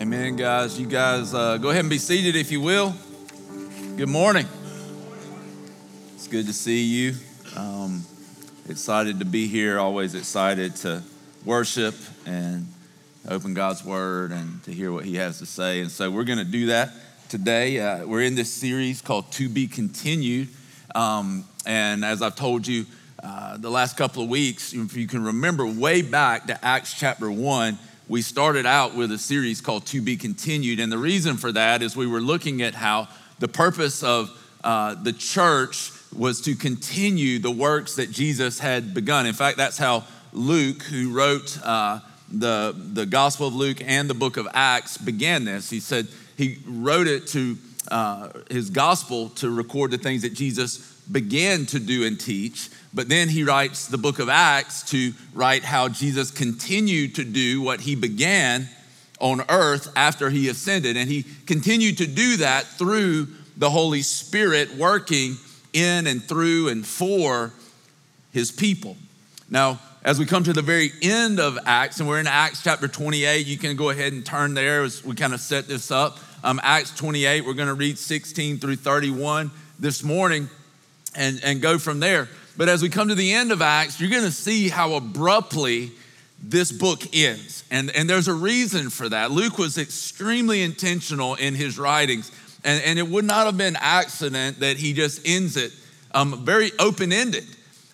Amen, guys. You guys uh, go ahead and be seated if you will. Good morning. It's good to see you. Um, excited to be here, always excited to worship and open God's Word and to hear what He has to say. And so we're going to do that today. Uh, we're in this series called To Be Continued. Um, and as I've told you uh, the last couple of weeks, if you can remember way back to Acts chapter 1, we started out with a series called To Be Continued. And the reason for that is we were looking at how the purpose of uh, the church was to continue the works that Jesus had begun. In fact, that's how Luke, who wrote uh, the, the Gospel of Luke and the book of Acts, began this. He said he wrote it to uh, his gospel to record the things that Jesus began to do and teach. But then he writes the book of Acts to write how Jesus continued to do what he began on earth after he ascended. And he continued to do that through the Holy Spirit working in and through and for his people. Now, as we come to the very end of Acts, and we're in Acts chapter 28, you can go ahead and turn there as we kind of set this up. Um, Acts 28, we're going to read 16 through 31 this morning and, and go from there. But as we come to the end of Acts, you're going to see how abruptly this book ends. And, and there's a reason for that. Luke was extremely intentional in his writings, and, and it would not have been accident that he just ends it um, very open ended.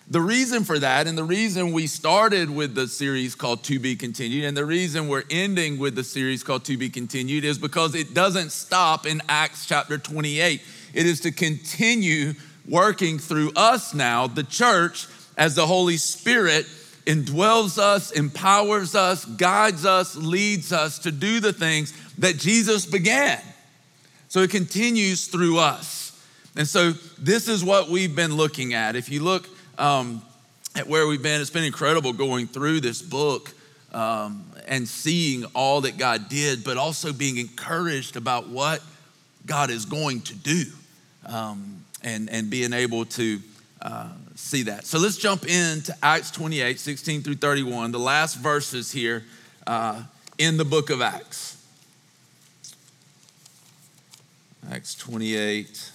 The reason for that, and the reason we started with the series called To Be Continued, and the reason we're ending with the series called To Be Continued is because it doesn't stop in Acts chapter 28. It is to continue working through us now, the church, as the Holy Spirit indwells us, empowers us, guides us, leads us to do the things that Jesus began. So it continues through us. And so this is what we've been looking at. If you look um, at where we've been, it's been incredible going through this book um, and seeing all that God did, but also being encouraged about what God is going to do. Um, and, and being able to uh, see that. So let's jump into Acts 28, 16 through 31, the last verses here uh, in the book of Acts. Acts 28,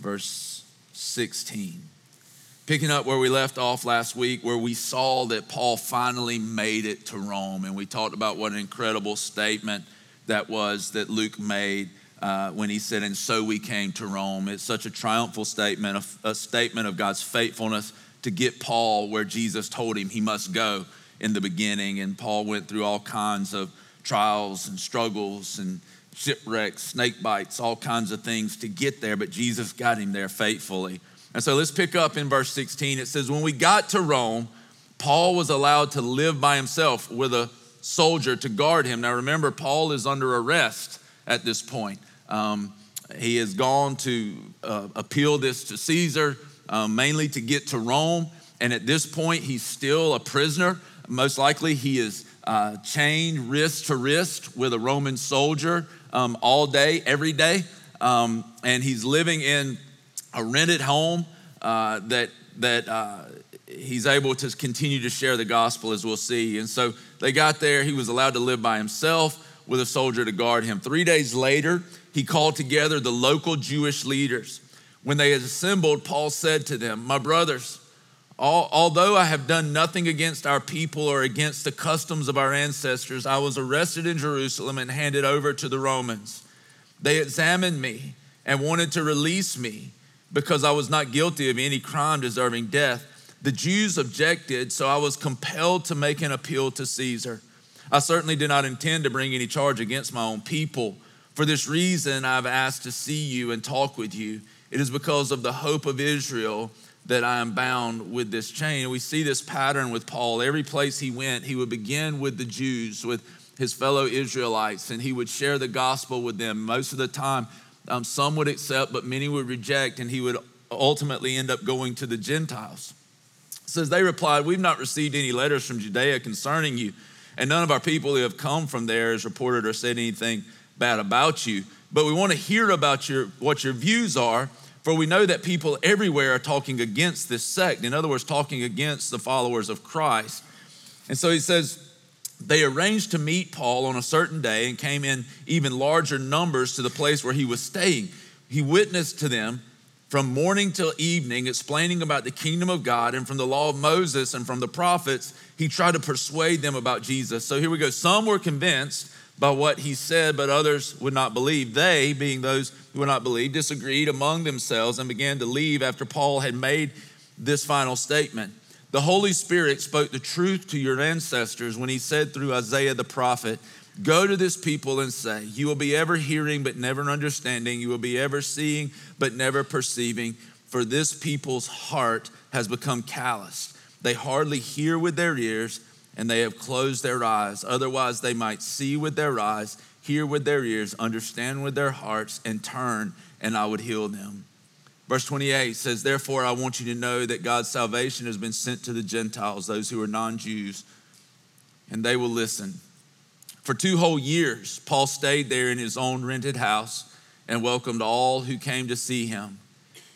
verse 16. Picking up where we left off last week, where we saw that Paul finally made it to Rome, and we talked about what an incredible statement that was that Luke made uh, when he said, And so we came to Rome. It's such a triumphal statement, a, a statement of God's faithfulness to get Paul where Jesus told him he must go in the beginning. And Paul went through all kinds of trials and struggles and shipwrecks, snake bites, all kinds of things to get there, but Jesus got him there faithfully. And so let's pick up in verse 16. It says, When we got to Rome, Paul was allowed to live by himself with a soldier to guard him. Now remember, Paul is under arrest at this point. Um, he has gone to uh, appeal this to Caesar, uh, mainly to get to Rome. And at this point, he's still a prisoner. Most likely, he is uh, chained wrist to wrist with a Roman soldier um, all day, every day. Um, and he's living in a rented home uh, that, that uh, he's able to continue to share the gospel, as we'll see. And so they got there. He was allowed to live by himself with a soldier to guard him. Three days later, he called together the local Jewish leaders. When they had assembled, Paul said to them, My brothers, although I have done nothing against our people or against the customs of our ancestors, I was arrested in Jerusalem and handed over to the Romans. They examined me and wanted to release me because I was not guilty of any crime deserving death. The Jews objected, so I was compelled to make an appeal to Caesar. I certainly do not intend to bring any charge against my own people. For this reason, I've asked to see you and talk with you. It is because of the hope of Israel that I am bound with this chain. We see this pattern with Paul. Every place he went, he would begin with the Jews, with his fellow Israelites, and he would share the gospel with them. Most of the time, um, some would accept, but many would reject, and he would ultimately end up going to the Gentiles. Says they replied, We've not received any letters from Judea concerning you and none of our people who have come from there has reported or said anything bad about you. But we want to hear about your, what your views are, for we know that people everywhere are talking against this sect. In other words, talking against the followers of Christ. And so he says, they arranged to meet Paul on a certain day and came in even larger numbers to the place where he was staying. He witnessed to them from morning till evening, explaining about the kingdom of God and from the law of Moses and from the prophets. He tried to persuade them about Jesus. So here we go. Some were convinced by what he said, but others would not believe. They, being those who would not believe, disagreed among themselves and began to leave after Paul had made this final statement. The Holy Spirit spoke the truth to your ancestors when he said through Isaiah the prophet, Go to this people and say, You will be ever hearing, but never understanding. You will be ever seeing, but never perceiving. For this people's heart has become calloused. They hardly hear with their ears, and they have closed their eyes. Otherwise, they might see with their eyes, hear with their ears, understand with their hearts, and turn, and I would heal them. Verse 28 says, Therefore, I want you to know that God's salvation has been sent to the Gentiles, those who are non Jews, and they will listen. For two whole years, Paul stayed there in his own rented house and welcomed all who came to see him.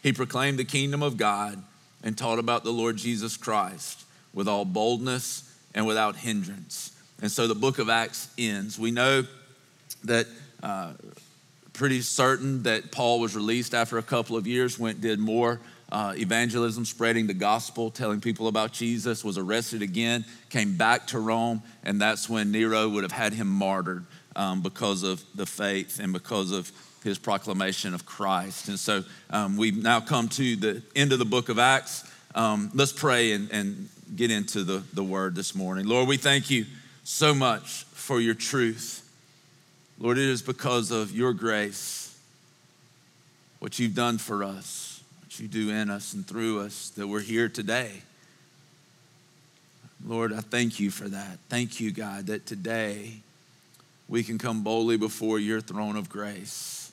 He proclaimed the kingdom of God and taught about the Lord Jesus Christ with all boldness and without hindrance. And so the book of Acts ends. We know that uh, pretty certain that Paul was released after a couple of years, went did more uh, evangelism, spreading the gospel, telling people about Jesus, was arrested again, came back to Rome, and that's when Nero would have had him martyred um, because of the faith and because of his proclamation of Christ. And so um, we've now come to the end of the book of Acts. Um, let's pray and, and get into the, the word this morning. Lord, we thank you so much for your truth. Lord, it is because of your grace, what you've done for us what you do in us and through us that we're here today. Lord, I thank you for that. Thank you, God, that today we can come boldly before your throne of grace.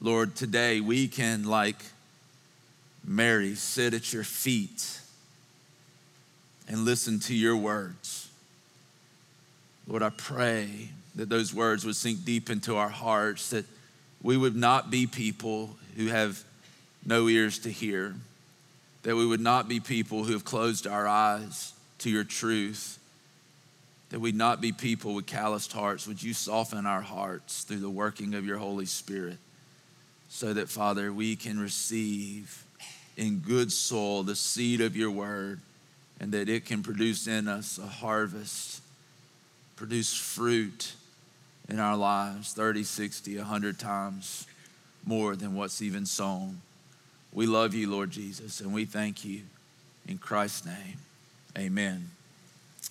Lord, today we can, like Mary, sit at your feet and listen to your words. Lord, I pray that those words would sink deep into our hearts, that we would not be people who have no ears to hear, that we would not be people who have closed our eyes to your truth, that we'd not be people with calloused hearts. Would you soften our hearts through the working of your Holy Spirit so that, Father, we can receive in good soil the seed of your word and that it can produce in us a harvest, produce fruit in our lives 30, 60, 100 times more than what's even sown. We love you, Lord Jesus, and we thank you. In Christ's name, amen.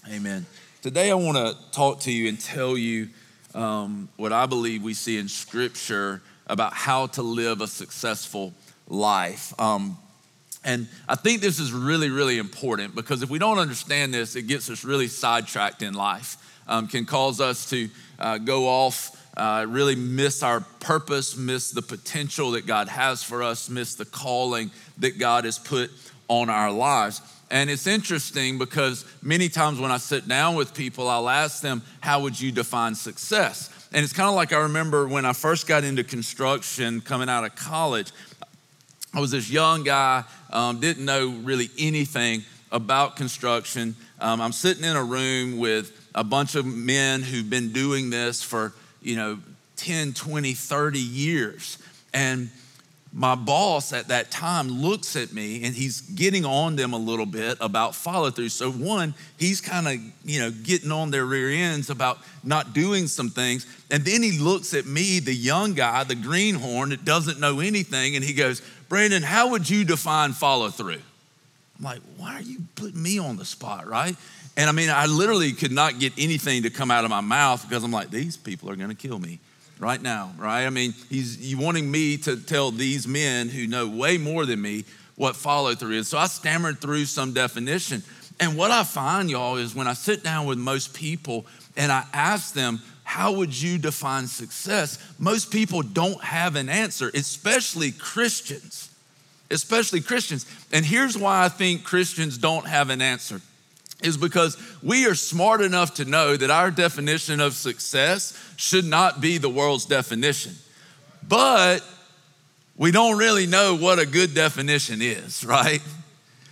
Amen. Today, I want to talk to you and tell you um, what I believe we see in Scripture about how to live a successful life. Um, and I think this is really, really important because if we don't understand this, it gets us really sidetracked in life, um, can cause us to uh, go off uh, really miss our purpose, miss the potential that God has for us, miss the calling that God has put on our lives. And it's interesting because many times when I sit down with people, I'll ask them, How would you define success? And it's kind of like I remember when I first got into construction coming out of college. I was this young guy, um, didn't know really anything about construction. Um, I'm sitting in a room with a bunch of men who've been doing this for you know, 10, 20, 30 years. And my boss at that time looks at me and he's getting on them a little bit about follow through. So, one, he's kind of, you know, getting on their rear ends about not doing some things. And then he looks at me, the young guy, the greenhorn that doesn't know anything, and he goes, Brandon, how would you define follow through? I'm like, why are you putting me on the spot, right? And I mean, I literally could not get anything to come out of my mouth because I'm like, these people are going to kill me right now, right? I mean, he's you wanting me to tell these men who know way more than me what follow through is. So I stammered through some definition. And what I find, y'all, is when I sit down with most people and I ask them, how would you define success? Most people don't have an answer, especially Christians. Especially Christians. And here's why I think Christians don't have an answer is because we are smart enough to know that our definition of success should not be the world's definition. But we don't really know what a good definition is, right?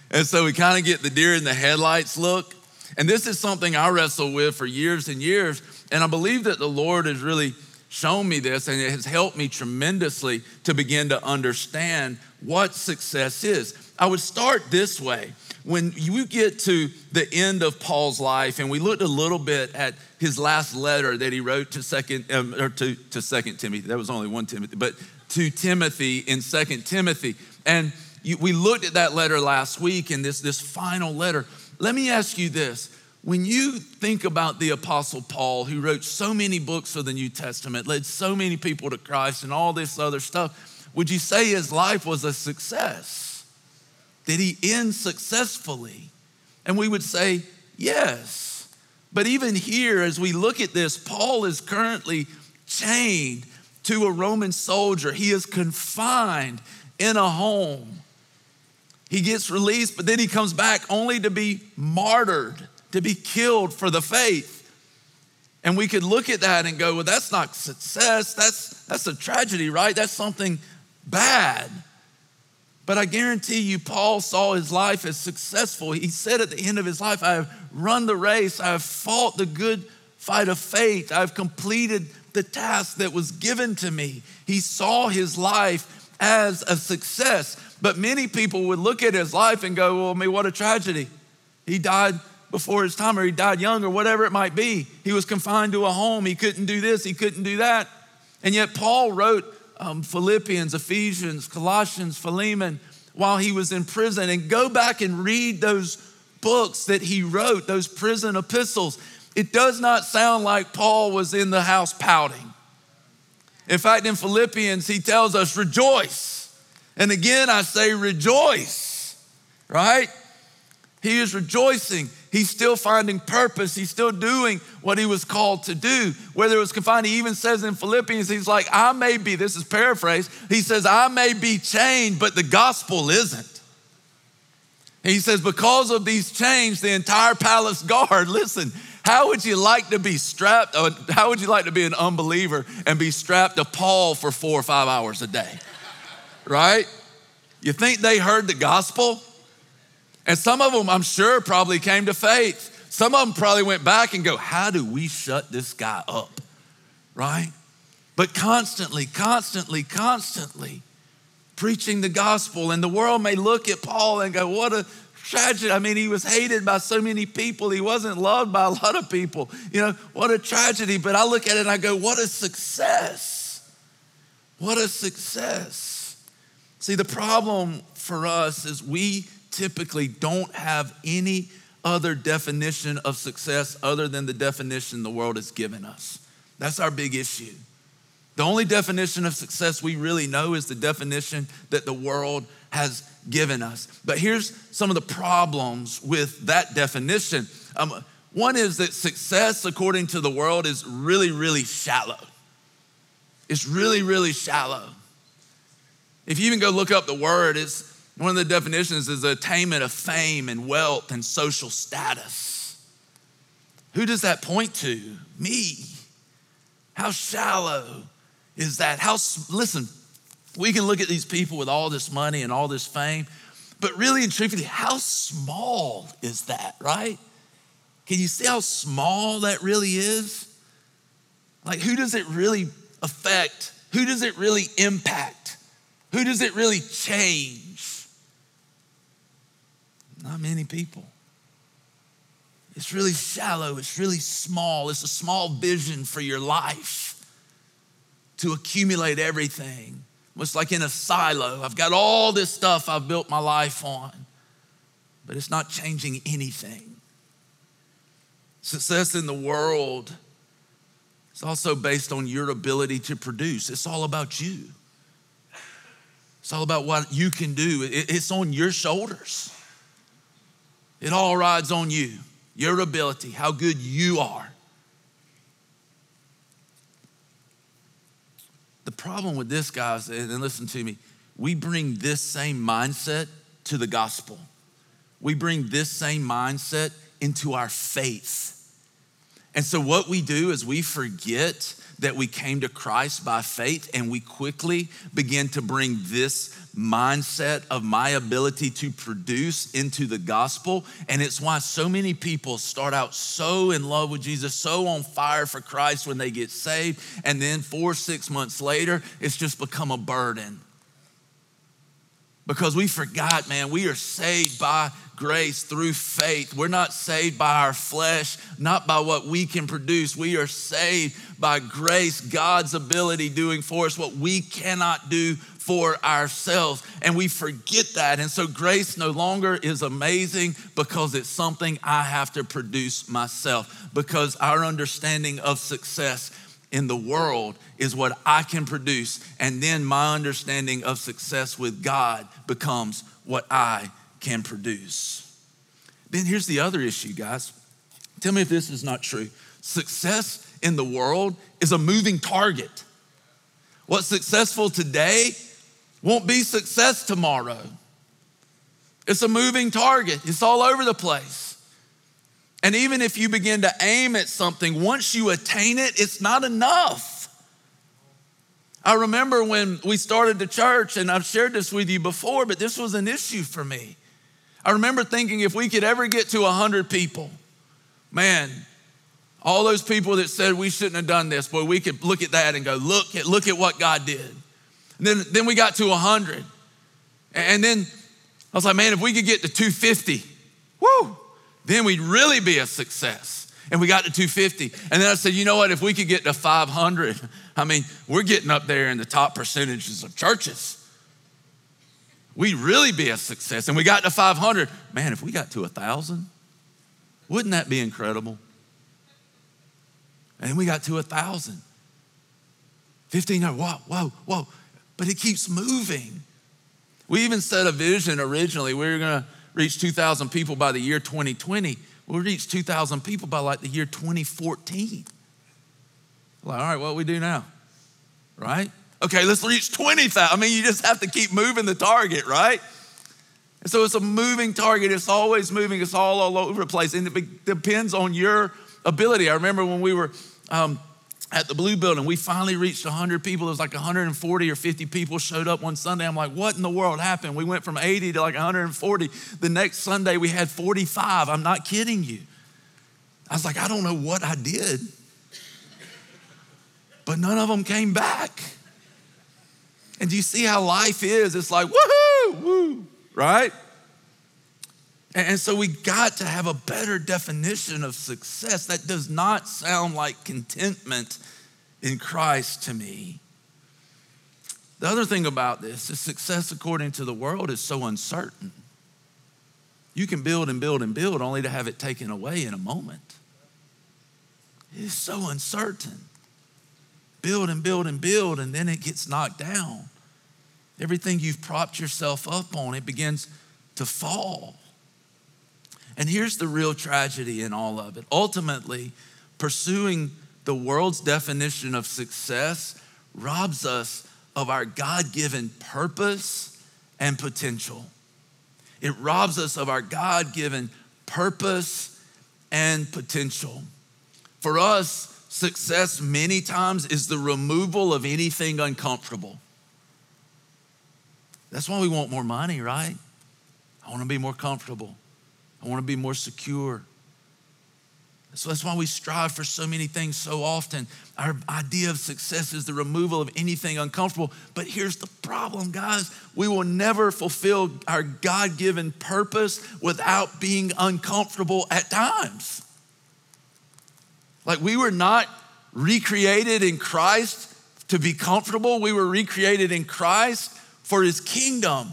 And so we kind of get the deer in the headlights look. And this is something I wrestle with for years and years. And I believe that the Lord has really shown me this and it has helped me tremendously to begin to understand what success is. I would start this way. When you get to the end of Paul's life, and we looked a little bit at his last letter that he wrote to second um, or to, to second Timothy. That was only one Timothy, but to Timothy in Second Timothy. And you, we looked at that letter last week in this, this final letter. Let me ask you this. When you think about the Apostle Paul, who wrote so many books of the New Testament, led so many people to Christ, and all this other stuff, would you say his life was a success? Did he end successfully? And we would say, yes. But even here, as we look at this, Paul is currently chained to a Roman soldier. He is confined in a home. He gets released, but then he comes back only to be martyred, to be killed for the faith. And we could look at that and go, well, that's not success. That's, that's a tragedy, right? That's something bad. But I guarantee you, Paul saw his life as successful. He said at the end of his life, I have run the race, I have fought the good fight of faith, I've completed the task that was given to me. He saw his life as a success. But many people would look at his life and go, Well, I mean, what a tragedy. He died before his time, or he died young, or whatever it might be. He was confined to a home. He couldn't do this, he couldn't do that. And yet, Paul wrote um, Philippians, Ephesians, Colossians, Philemon while he was in prison. And go back and read those books that he wrote, those prison epistles. It does not sound like Paul was in the house pouting. In fact, in Philippians, he tells us, rejoice. And again, I say rejoice, right? He is rejoicing. He's still finding purpose. He's still doing what he was called to do. Whether it was confined, he even says in Philippians, he's like, I may be, this is paraphrase, he says, I may be chained, but the gospel isn't. He says, because of these chains, the entire palace guard, listen, how would you like to be strapped? Uh, how would you like to be an unbeliever and be strapped to Paul for four or five hours a day? Right? You think they heard the gospel? And some of them, I'm sure, probably came to faith. Some of them probably went back and go, How do we shut this guy up? Right? But constantly, constantly, constantly preaching the gospel. And the world may look at Paul and go, What a tragedy. I mean, he was hated by so many people. He wasn't loved by a lot of people. You know, what a tragedy. But I look at it and I go, what a success. What a success. See, the problem for us is we typically don't have any other definition of success other than the definition the world has given us. That's our big issue. The only definition of success we really know is the definition that the world has given us. But here's some of the problems with that definition. Um, one is that success, according to the world, is really, really shallow. It's really, really shallow. If you even go look up the word, it's one of the definitions is the attainment of fame and wealth and social status. Who does that point to? Me. How shallow is that? How, listen, we can look at these people with all this money and all this fame, but really and truthfully, how small is that, right? Can you see how small that really is? Like, who does it really affect? Who does it really impact? Who does it really change? Not many people. It's really shallow, it's really small, it's a small vision for your life to accumulate everything it's like in a silo. I've got all this stuff I've built my life on, but it's not changing anything. Success in the world is also based on your ability to produce. It's all about you. It's all about what you can do. It's on your shoulders. It all rides on you, your ability, how good you are. The problem with this, guys, and listen to me, we bring this same mindset to the gospel. We bring this same mindset into our faith. And so, what we do is we forget that we came to Christ by faith and we quickly begin to bring this mindset of my ability to produce into the gospel. And it's why so many people start out so in love with Jesus, so on fire for Christ when they get saved. And then four, six months later, it's just become a burden. Because we forgot, man, we are saved by grace through faith. We're not saved by our flesh, not by what we can produce. We are saved by grace, God's ability doing for us what we cannot do for ourselves. And we forget that. And so grace no longer is amazing because it's something I have to produce myself, because our understanding of success in the world is what I can produce. And then my understanding of success with God becomes what I can produce. Then here's the other issue, guys. Tell me if this is not true. Success in the world is a moving target. What's successful today won't be success tomorrow. It's a moving target, it's all over the place. And even if you begin to aim at something, once you attain it, it's not enough. I remember when we started the church, and I've shared this with you before, but this was an issue for me. I remember thinking if we could ever get to 100 people, man, all those people that said we shouldn't have done this, boy, we could look at that and go, look at, look at what God did. And then, then we got to 100. And then I was like, man, if we could get to 250, whoo, then we'd really be a success. And we got to 250. And then I said, you know what, if we could get to 500, I mean, we're getting up there in the top percentages of churches we'd really be a success. And we got to 500. Man, if we got to 1,000, wouldn't that be incredible? And we got to 1,000. 1,500, whoa, whoa, whoa. But it keeps moving. We even set a vision originally. We were going to reach 2,000 people by the year 2020. We'll reach 2,000 people by like the year 2014. Like, all right, what do we do now? Right? Okay, let's reach 20,000. I mean, you just have to keep moving the target, right? And so it's a moving target. It's always moving. It's all, all over the place. And it depends on your ability. I remember when we were um, at the Blue Building, we finally reached 100 people. It was like 140 or 50 people showed up one Sunday. I'm like, what in the world happened? We went from 80 to like 140. The next Sunday, we had 45. I'm not kidding you. I was like, I don't know what I did. But none of them came back. And do you see how life is? It's like, woohoo, woo, right? And so we got to have a better definition of success. That does not sound like contentment in Christ to me. The other thing about this is success according to the world is so uncertain. You can build and build and build only to have it taken away in a moment. It's so uncertain build and build and build, and then it gets knocked down. Everything you've propped yourself up on, it begins to fall. And here's the real tragedy in all of it. Ultimately, pursuing the world's definition of success robs us of our God given purpose and potential. It robs us of our God given purpose and potential. For us, Success, many times, is the removal of anything uncomfortable. That's why we want more money, right? I want to be more comfortable. I want to be more secure. So that's why we strive for so many things so often. Our idea of success is the removal of anything uncomfortable. But here's the problem, guys we will never fulfill our God given purpose without being uncomfortable at times. Like we were not recreated in Christ to be comfortable, we were recreated in Christ for his kingdom.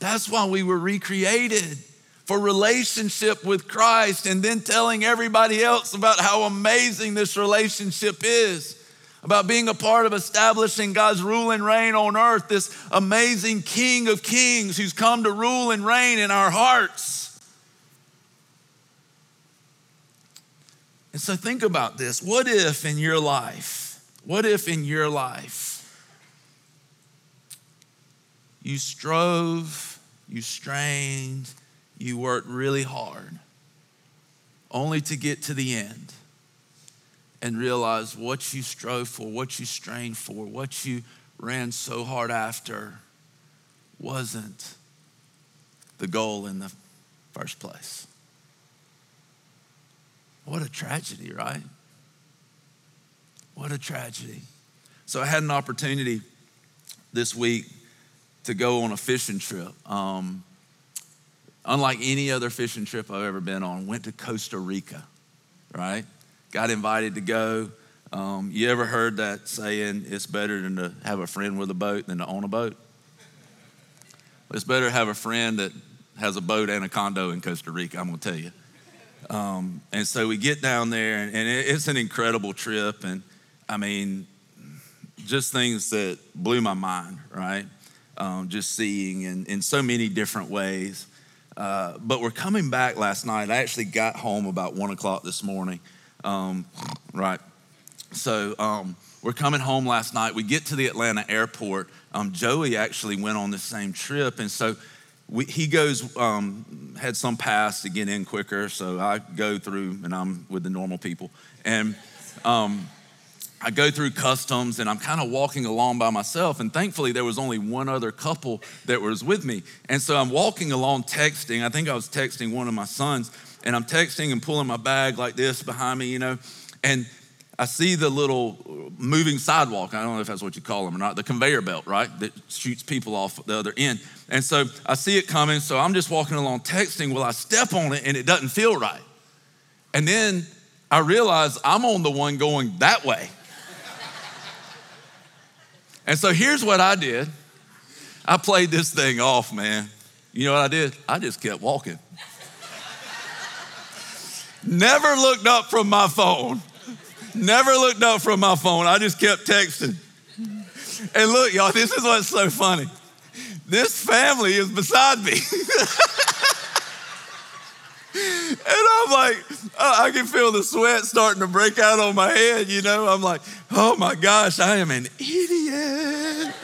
That's why we were recreated for relationship with Christ and then telling everybody else about how amazing this relationship is. About being a part of establishing God's rule and reign on earth, this amazing King of Kings who's come to rule and reign in our hearts. And so think about this. What if in your life, what if in your life you strove, you strained, you worked really hard, only to get to the end and realize what you strove for, what you strained for, what you ran so hard after wasn't the goal in the first place. What a tragedy, right? What a tragedy. So I had an opportunity this week to go on a fishing trip. Um, unlike any other fishing trip I've ever been on, went to Costa Rica, right? Got invited to go. Um, you ever heard that saying, it's better than to have a friend with a boat than to own a boat? It's better to have a friend that has a boat and a condo in Costa Rica, I'm gonna tell you. Um, and so we get down there, and, and it's an incredible trip. And I mean, just things that blew my mind, right? Um, just seeing in, in so many different ways. Uh, but we're coming back last night. I actually got home about one o'clock this morning, um, right? So um, we're coming home last night. We get to the Atlanta airport. Um, Joey actually went on the same trip, and so we, he goes um, had some pass to get in quicker. So I go through, and I'm with the normal people, and um, I go through customs, and I'm kind of walking along by myself. And thankfully, there was only one other couple that was with me, and so I'm walking along texting. I think I was texting one of my sons, and I'm texting and pulling my bag like this behind me, you know, and I see the little moving sidewalk. I don't know if that's what you call them or not, the conveyor belt, right? That shoots people off the other end. And so I see it coming. So I'm just walking along texting. Well, I step on it and it doesn't feel right. And then I realize I'm on the one going that way. And so here's what I did I played this thing off, man. You know what I did? I just kept walking. Never looked up from my phone Never looked up from my phone. I just kept texting. And look, y'all, this is what's so funny. This family is beside me. and I'm like, I can feel the sweat starting to break out on my head, you know? I'm like, oh my gosh, I am an idiot.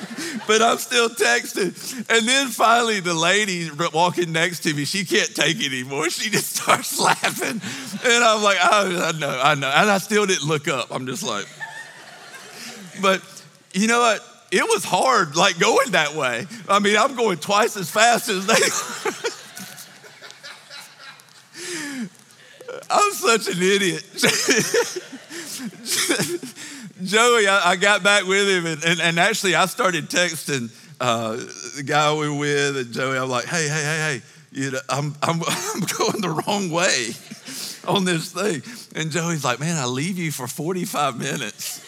but I'm still texting. And then finally, the lady walking next to me, she can't take it anymore. She just starts laughing. And I'm like, I know, I know. And I still didn't look up. I'm just like, but you know what? It was hard, like going that way. I mean, I'm going twice as fast as they I'm such an idiot. Joey, I, I, got back with him, and, and, and actually, I started texting uh, the guy we were with, and Joey, I'm like, hey, hey, hey, hey, you know, I'm, I'm, I'm going the wrong way on this thing. And Joey's like, man, I leave you for 45 minutes,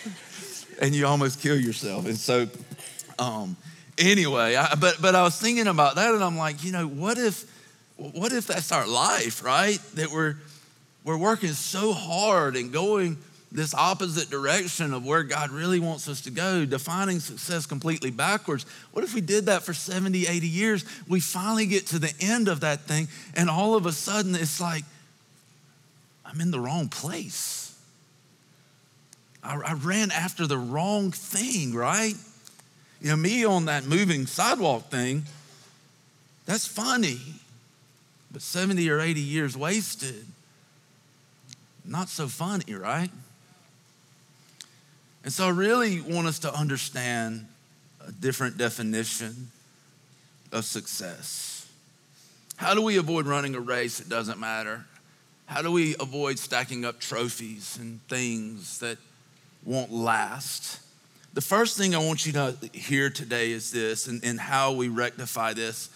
and you almost kill yourself. And so, um, anyway, I, but, but I was thinking about that, and I'm like, you know, what if, what if that's our life, right? That we're, we're working so hard and going this opposite direction of where God really wants us to go, defining success completely backwards. What if we did that for 70, 80 years? We finally get to the end of that thing, and all of a sudden it's like, I'm in the wrong place. I, I ran after the wrong thing, right? You know, me on that moving sidewalk thing, that's funny, but 70 or 80 years wasted not so funny, right? And so I really want us to understand a different definition of success. How do we avoid running a race that doesn't matter? How do we avoid stacking up trophies and things that won't last? The first thing I want you to hear today is this, and, and how we rectify this.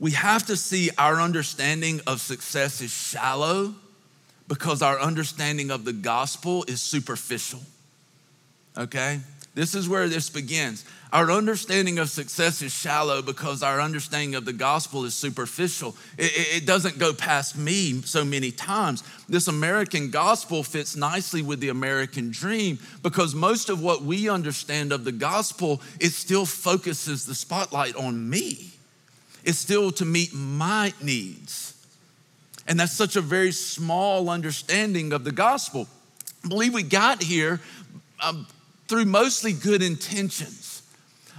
We have to see our understanding of success is shallow because our understanding of the gospel is superficial. Okay? This is where this begins. Our understanding of success is shallow because our understanding of the gospel is superficial. It, it, doesn't go past me so many times. This American gospel fits nicely with the American dream because most of what we understand of the gospel, it still focuses the spotlight on me. It's still to meet my needs. And that's such a very small understanding of the gospel. I believe we got here um, through mostly good intentions.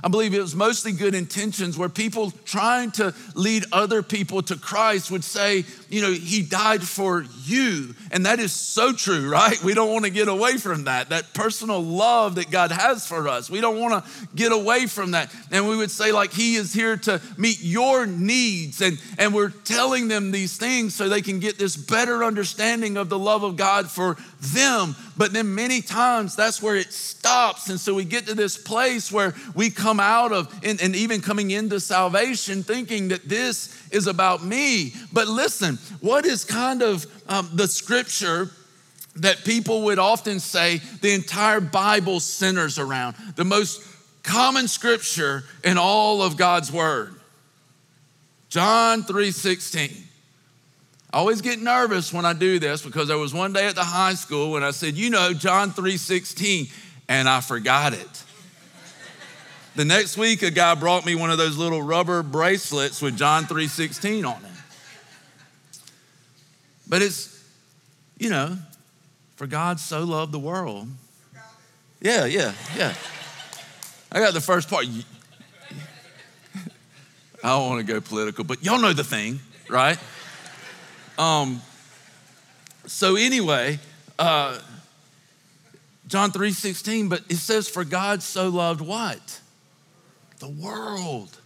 I believe it was mostly good intentions where people trying to lead other people to Christ would say, you know, he died for you. And that is so true, right? We don't want to get away from that, that personal love that God has for us. We don't want to get away from that. And we would say, like, he is here to meet your needs. And, and we're telling them these things so they can get this better understanding of the love of God for them. But then many times that's where it stops. And so we get to this place where we come out of, and, and even coming into salvation, thinking that this is about me. But listen, what is kind of um, the scripture? That people would often say the entire Bible centers around, the most common scripture in all of God's word. John 3:16. I always get nervous when I do this because there was one day at the high school when I said, you know, John 3:16, and I forgot it. the next week, a guy brought me one of those little rubber bracelets with John 3:16 on it. But it's, you know, for God so loved the world. Yeah, yeah, yeah. I got the first part. I don't want to go political, but y'all know the thing, right? Um, so anyway, uh, John 3:16, but it says, For God so loved what? The world.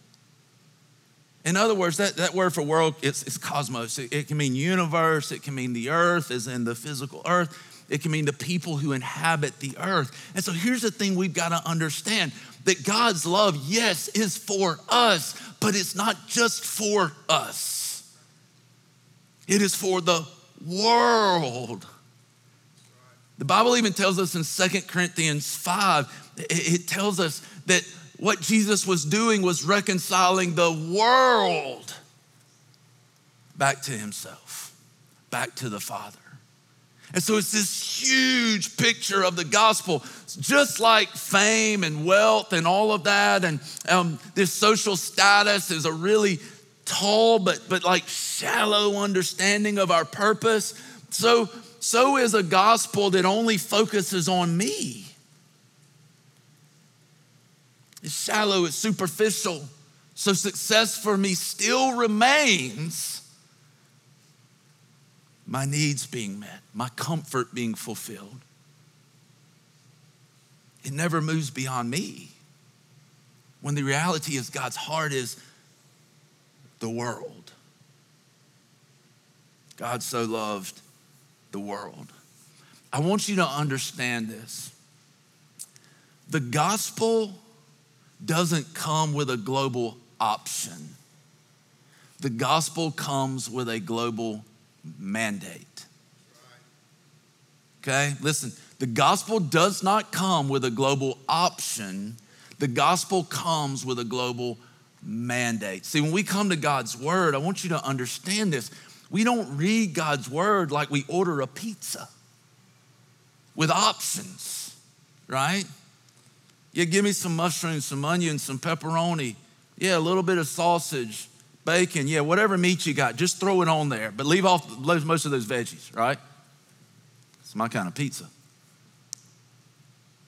In other words, that, that word for world, it's, it's cosmos. It, it can mean universe, it can mean the earth, as in the physical earth. It can mean the people who inhabit the earth. And so here's the thing we've got to understand that God's love, yes, is for us, but it's not just for us. It is for the world. The Bible even tells us in Second Corinthians 5, it tells us that what Jesus was doing was reconciling the world back to himself, back to the Father. And so it's this huge picture of the gospel, just like fame and wealth and all of that, and um, this social status is a really tall but, but like shallow understanding of our purpose. So, so is a gospel that only focuses on me. It's shallow, it's superficial. So success for me still remains my needs being met, my comfort being fulfilled. It never moves beyond me. When the reality is God's heart is the world. God so loved the world. I want you to understand this. The gospel doesn't come with a global option. The gospel comes with a global mandate. Okay, listen, the gospel does not come with a global option, the gospel comes with a global mandate. See, when we come to God's word, I want you to understand this. We don't read God's word like we order a pizza with options, right? Yeah, give me some mushrooms, some onions, some pepperoni. Yeah, a little bit of sausage, bacon. Yeah, whatever meat you got, just throw it on there. But leave off most of those veggies, right? It's my kind of pizza.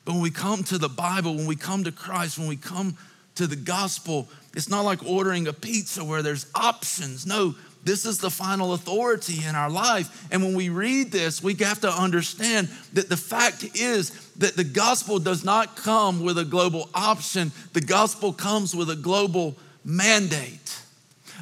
But when we come to the Bible, when we come to Christ, when we come to the gospel, it's not like ordering a pizza where there's options. No, this is the final authority in our life. And when we read this, we have to understand that the fact is that the gospel does not come with a global option, the gospel comes with a global mandate.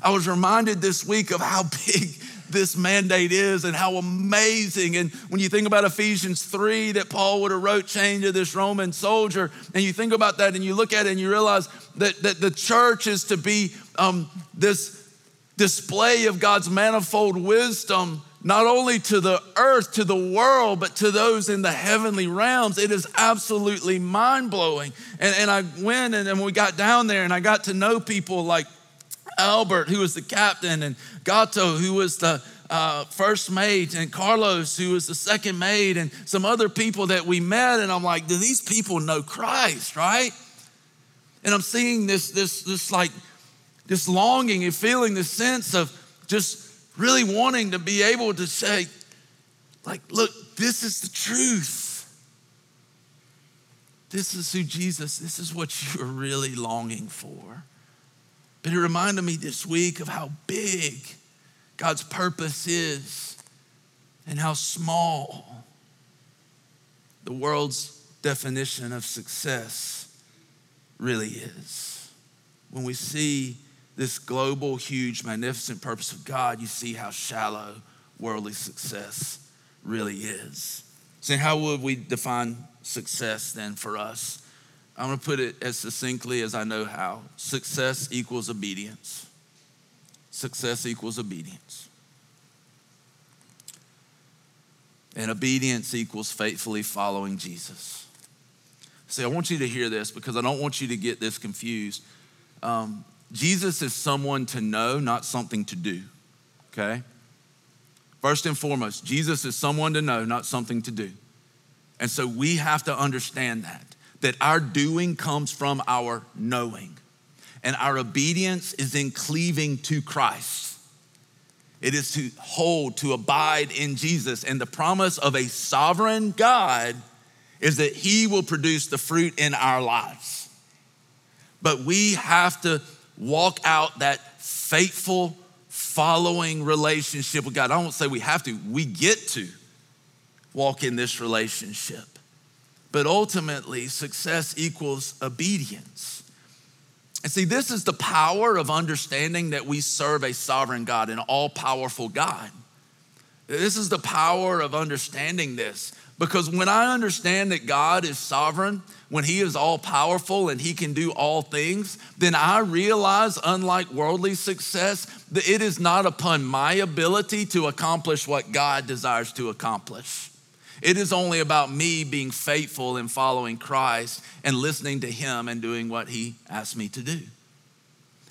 I was reminded this week of how big this mandate is and how amazing. And when you think about Ephesians 3 that Paul would have wrote chained to this Roman soldier, and you think about that and you look at it and you realize that, that the church is to be um, this display of God's manifold wisdom, not only to the earth, to the world, but to those in the heavenly realms. It is absolutely mind blowing. And, and I went and, and we got down there and I got to know people like Albert, who was the captain, and Gato, who was the uh, first mate, and Carlos, who was the second mate, and some other people that we met. And I'm like, do these people know Christ, right? And I'm seeing this, this, this like, this longing and feeling this sense of just really wanting to be able to say, like, look, this is the truth. this is who Jesus, this is what you're really longing for. But it reminded me this week of how big God's purpose is and how small the world's definition of success really is. When we see this global, huge, magnificent purpose of God, you see how shallow worldly success really is. So, how would we define success then for us? I'm going to put it as succinctly as I know how success equals obedience. Success equals obedience. And obedience equals faithfully following Jesus. See, I want you to hear this because I don't want you to get this confused. Um, Jesus is someone to know, not something to do, okay? First and foremost, Jesus is someone to know, not something to do. And so we have to understand that, that our doing comes from our knowing. And our obedience is in cleaving to Christ. It is to hold, to abide in Jesus. And the promise of a sovereign God is that He will produce the fruit in our lives. But we have to walk out that faithful following relationship with God. I don't say we have to, we get to walk in this relationship. But ultimately, success equals obedience. And see, this is the power of understanding that we serve a sovereign God, an all powerful God. This is the power of understanding this. Because when I understand that God is sovereign, when He is all powerful and He can do all things, then I realize, unlike worldly success, that it is not upon my ability to accomplish what God desires to accomplish. It is only about me being faithful in following Christ and listening to Him and doing what He asked me to do.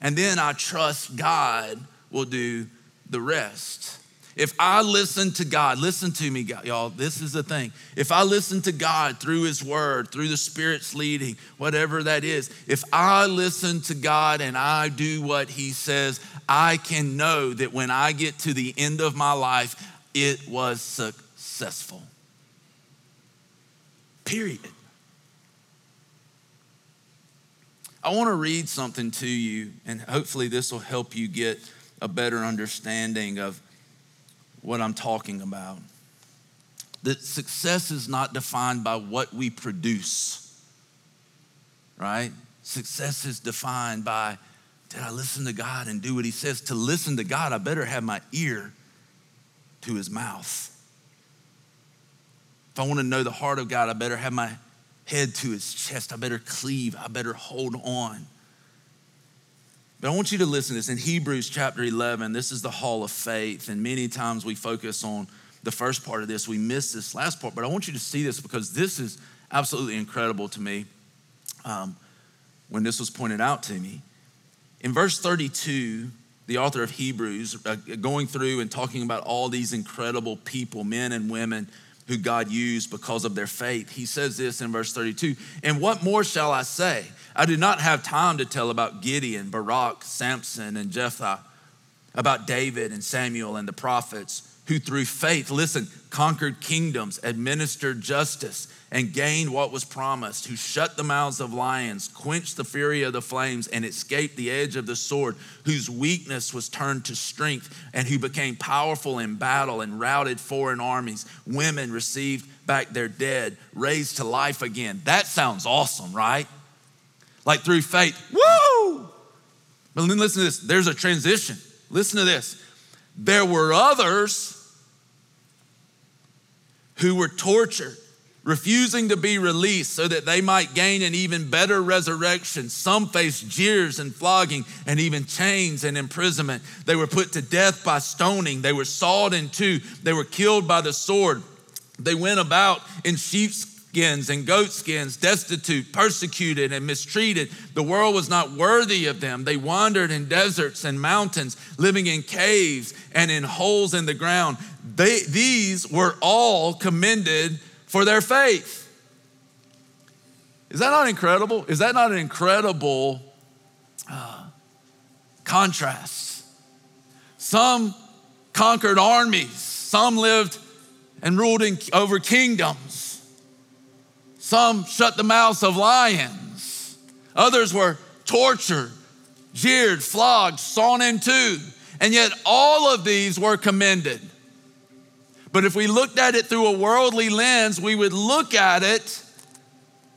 And then I trust God will do the rest. If I listen to God, listen to me, y'all, this is the thing. If I listen to God through His Word, through the Spirit's leading, whatever that is, if I listen to God and I do what He says, I can know that when I get to the end of my life, it was successful. Period. I want to read something to you, and hopefully, this will help you get a better understanding of what I'm talking about. That success is not defined by what we produce, right? Success is defined by did I listen to God and do what He says? To listen to God, I better have my ear to His mouth. If I want to know the heart of God, I better have my head to His chest. I better cleave. I better hold on. But I want you to listen to this. In Hebrews chapter 11, this is the hall of faith. And many times we focus on the first part of this, we miss this last part. But I want you to see this because this is absolutely incredible to me um, when this was pointed out to me. In verse 32, the author of Hebrews, uh, going through and talking about all these incredible people, men and women who God used because of their faith. He says this in verse 32 And what more shall I say? I do not have time to tell about Gideon, Barak, Samson, and Jephthah, about David and Samuel and the prophets who through faith, listen, conquered kingdoms, administered justice, and gained what was promised, who shut the mouths of lions, quenched the fury of the flames, and escaped the edge of the sword, whose weakness was turned to strength, and who became powerful in battle and routed foreign armies. Women received back their dead, raised to life again. That sounds awesome, right? Like through faith, woo! But then listen to this there's a transition. Listen to this. There were others who were tortured, refusing to be released so that they might gain an even better resurrection. Some faced jeers and flogging and even chains and imprisonment. They were put to death by stoning. They were sawed in two. They were killed by the sword. They went about in sheepskins and goat skins, destitute, persecuted, and mistreated. The world was not worthy of them. They wandered in deserts and mountains, living in caves and in holes in the ground. They, these were all commended for their faith. Is that not incredible? Is that not an incredible uh, contrast? Some conquered armies, some lived and ruled in, over kingdoms. Some shut the mouths of lions. Others were tortured, jeered, flogged, sawn in two. And yet all of these were commended. But if we looked at it through a worldly lens, we would look at it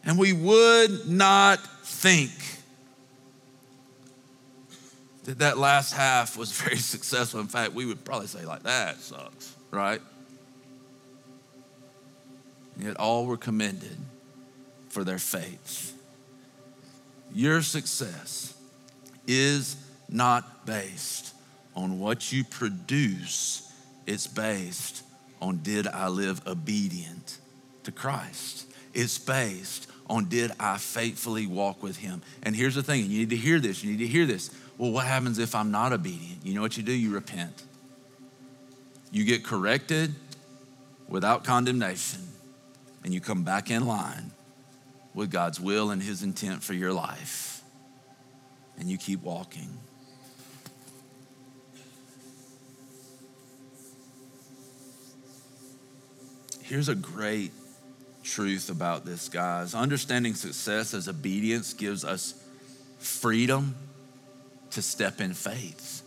and we would not think that that last half was very successful. In fact, we would probably say like that sucks, right? And yet all were commended for their faith. Your success is not based on what you produce, it's based on did I live obedient to Christ? It's based on did I faithfully walk with Him? And here's the thing you need to hear this, you need to hear this. Well, what happens if I'm not obedient? You know what you do? You repent. You get corrected without condemnation, and you come back in line with God's will and His intent for your life. And you keep walking. Here's a great truth about this, guys. Understanding success as obedience gives us freedom to step in faith.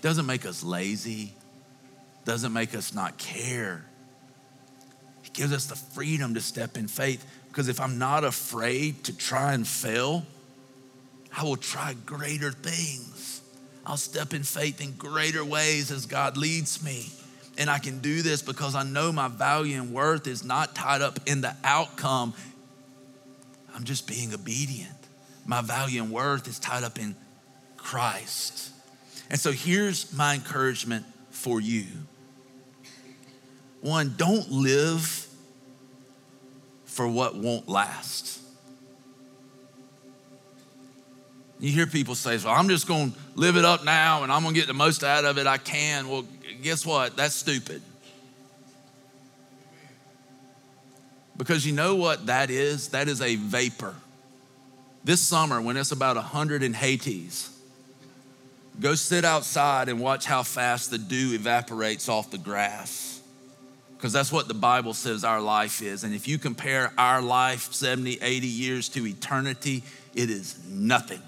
Doesn't make us lazy, doesn't make us not care. It gives us the freedom to step in faith because if I'm not afraid to try and fail, I will try greater things. I'll step in faith in greater ways as God leads me. And I can do this because I know my value and worth is not tied up in the outcome. I'm just being obedient. My value and worth is tied up in Christ. And so here's my encouragement for you one, don't live for what won't last. You hear people say, Well, I'm just going to live it up now and I'm going to get the most out of it I can. Well, guess what? That's stupid. Because you know what that is? That is a vapor. This summer, when it's about 100 in Hades, go sit outside and watch how fast the dew evaporates off the grass. Because that's what the Bible says our life is. And if you compare our life, 70, 80 years to eternity, it is nothing.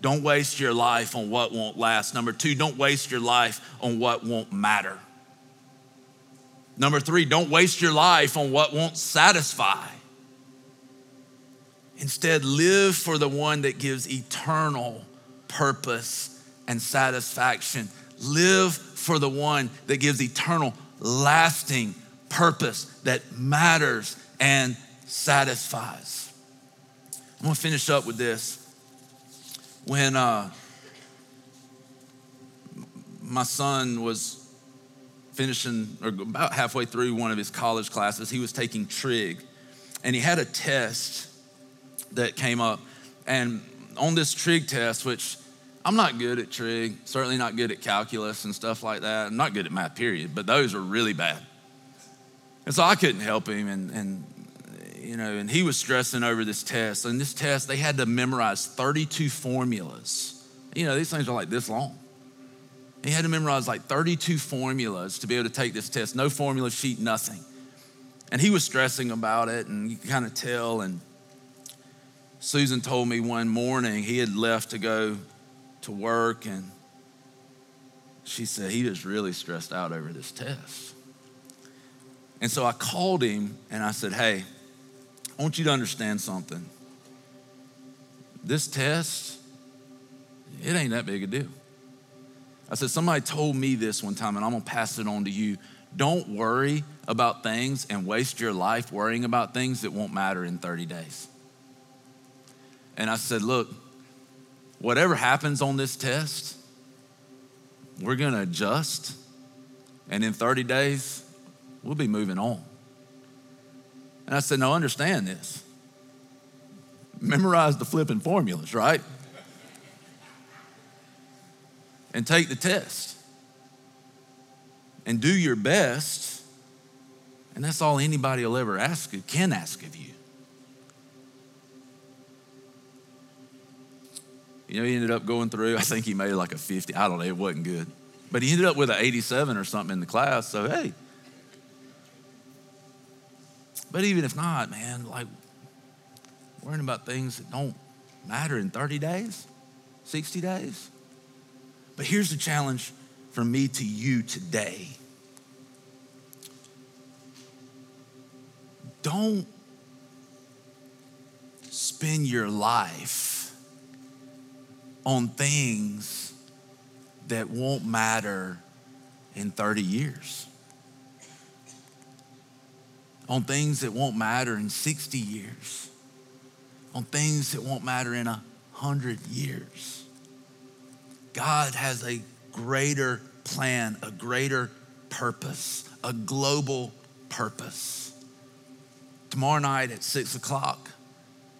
Don't waste your life on what won't last. Number two, don't waste your life on what won't matter. Number three, don't waste your life on what won't satisfy. Instead, live for the one that gives eternal purpose and satisfaction. Live for the one that gives eternal, lasting purpose that matters and satisfies. I'm gonna finish up with this when uh, my son was finishing or about halfway through one of his college classes, he was taking trig, and he had a test that came up. And on this trig test, which I'm not good at trig, certainly not good at calculus and stuff like that. I'm not good at math, period, but those are really bad. And so I couldn't help him, and, and you know, and he was stressing over this test. And this test, they had to memorize 32 formulas. You know, these things are like this long. He had to memorize like 32 formulas to be able to take this test. No formula sheet, nothing. And he was stressing about it, and you can kind of tell. And Susan told me one morning he had left to go to work, and she said he was really stressed out over this test. And so I called him and I said, Hey, I want you to understand something. This test, it ain't that big a deal. I said, somebody told me this one time, and I'm gonna pass it on to you. Don't worry about things and waste your life worrying about things that won't matter in 30 days. And I said, look, whatever happens on this test, we're gonna adjust, and in 30 days, we'll be moving on. And I said, No, understand this. Memorize the flipping formulas, right? And take the test. And do your best. And that's all anybody will ever ask you, can ask of you. You know, he ended up going through, I think he made like a 50. I don't know, it wasn't good. But he ended up with an 87 or something in the class. So, hey, But even if not, man, like worrying about things that don't matter in 30 days, 60 days. But here's the challenge from me to you today. Don't spend your life on things that won't matter in 30 years, on things that won't matter in 60 years, on things that won't matter in a 100 years. God has a greater plan, a greater purpose, a global purpose. Tomorrow night at six o'clock,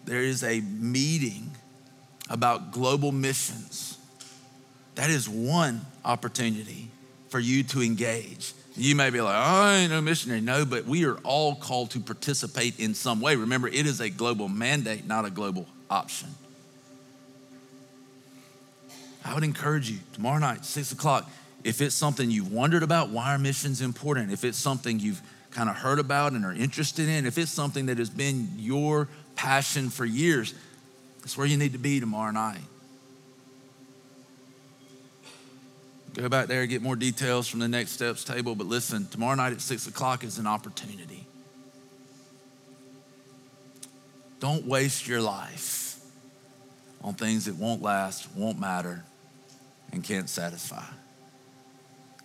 there is a meeting about global missions. That is one opportunity for you to engage. You may be like, I ain't no missionary. No, but we are all called to participate in some way. Remember, it is a global mandate, not a global option. I would encourage you tomorrow night, six o'clock, if it's something you've wondered about, why are missions important? If it's something you've kind of heard about and are interested in, if it's something that has been your passion for years, that's where you need to be tomorrow night. Go back there, and get more details from the next steps table. But listen, tomorrow night at six o'clock is an opportunity. Don't waste your life on things that won't last, won't matter, and can't satisfy.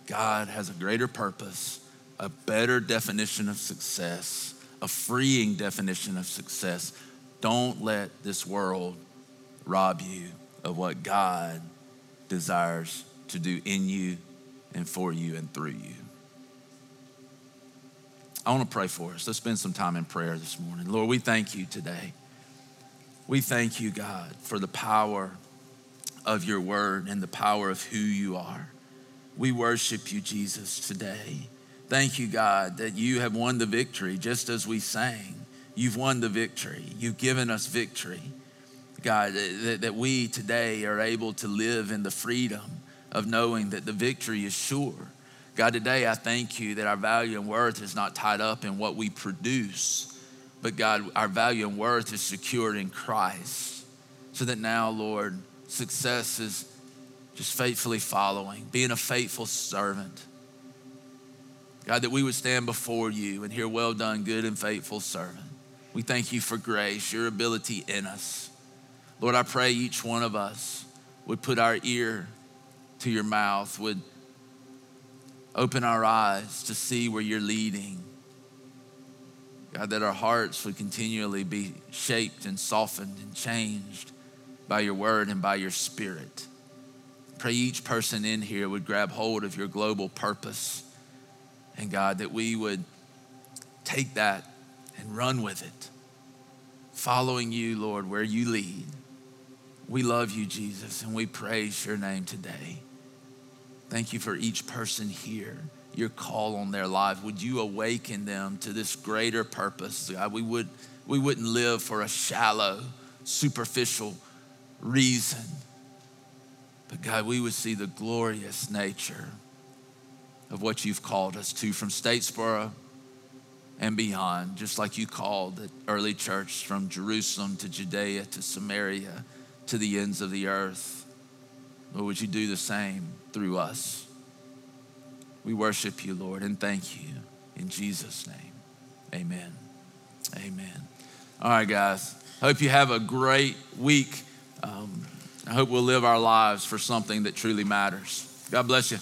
God has a greater purpose, a better definition of success, a freeing definition of success. Don't let this world rob you of what God desires to do in you and for you and through you. I want to pray for us. Let's spend some time in prayer this morning. Lord, we thank you today. We thank you, God, for the power of your word and the power of who you are. We worship you, Jesus, today. Thank you, God, that you have won the victory, just as we sang. You've won the victory. You've given us victory. God, that, that we today are able to live in the freedom of knowing that the victory is sure. God, today I thank you that our value and worth is not tied up in what we produce, but God, our value and worth is secured in Christ. So that now, Lord, success is just faithfully following, being a faithful servant. God, that we would stand before you and hear, Well done, good and faithful servant. We thank you for grace, your ability in us. Lord, I pray each one of us would put our ear to your mouth, would open our eyes to see where you're leading. God, that our hearts would continually be shaped and softened and changed by your word and by your spirit. Pray each person in here would grab hold of your global purpose. And God, that we would take that and run with it, following you, Lord, where you lead. We love you, Jesus, and we praise your name today. Thank you for each person here, your call on their life. Would you awaken them to this greater purpose? God, we, would, we wouldn't live for a shallow, superficial reason. But God, we would see the glorious nature of what you've called us to from Statesboro and beyond, just like you called the early church from Jerusalem to Judea to Samaria to the ends of the earth. Lord, would you do the same through us? We worship you, Lord, and thank you. In Jesus' name, amen. Amen. All right, guys. Hope you have a great week. Um, I hope we'll live our lives for something that truly matters. God bless you.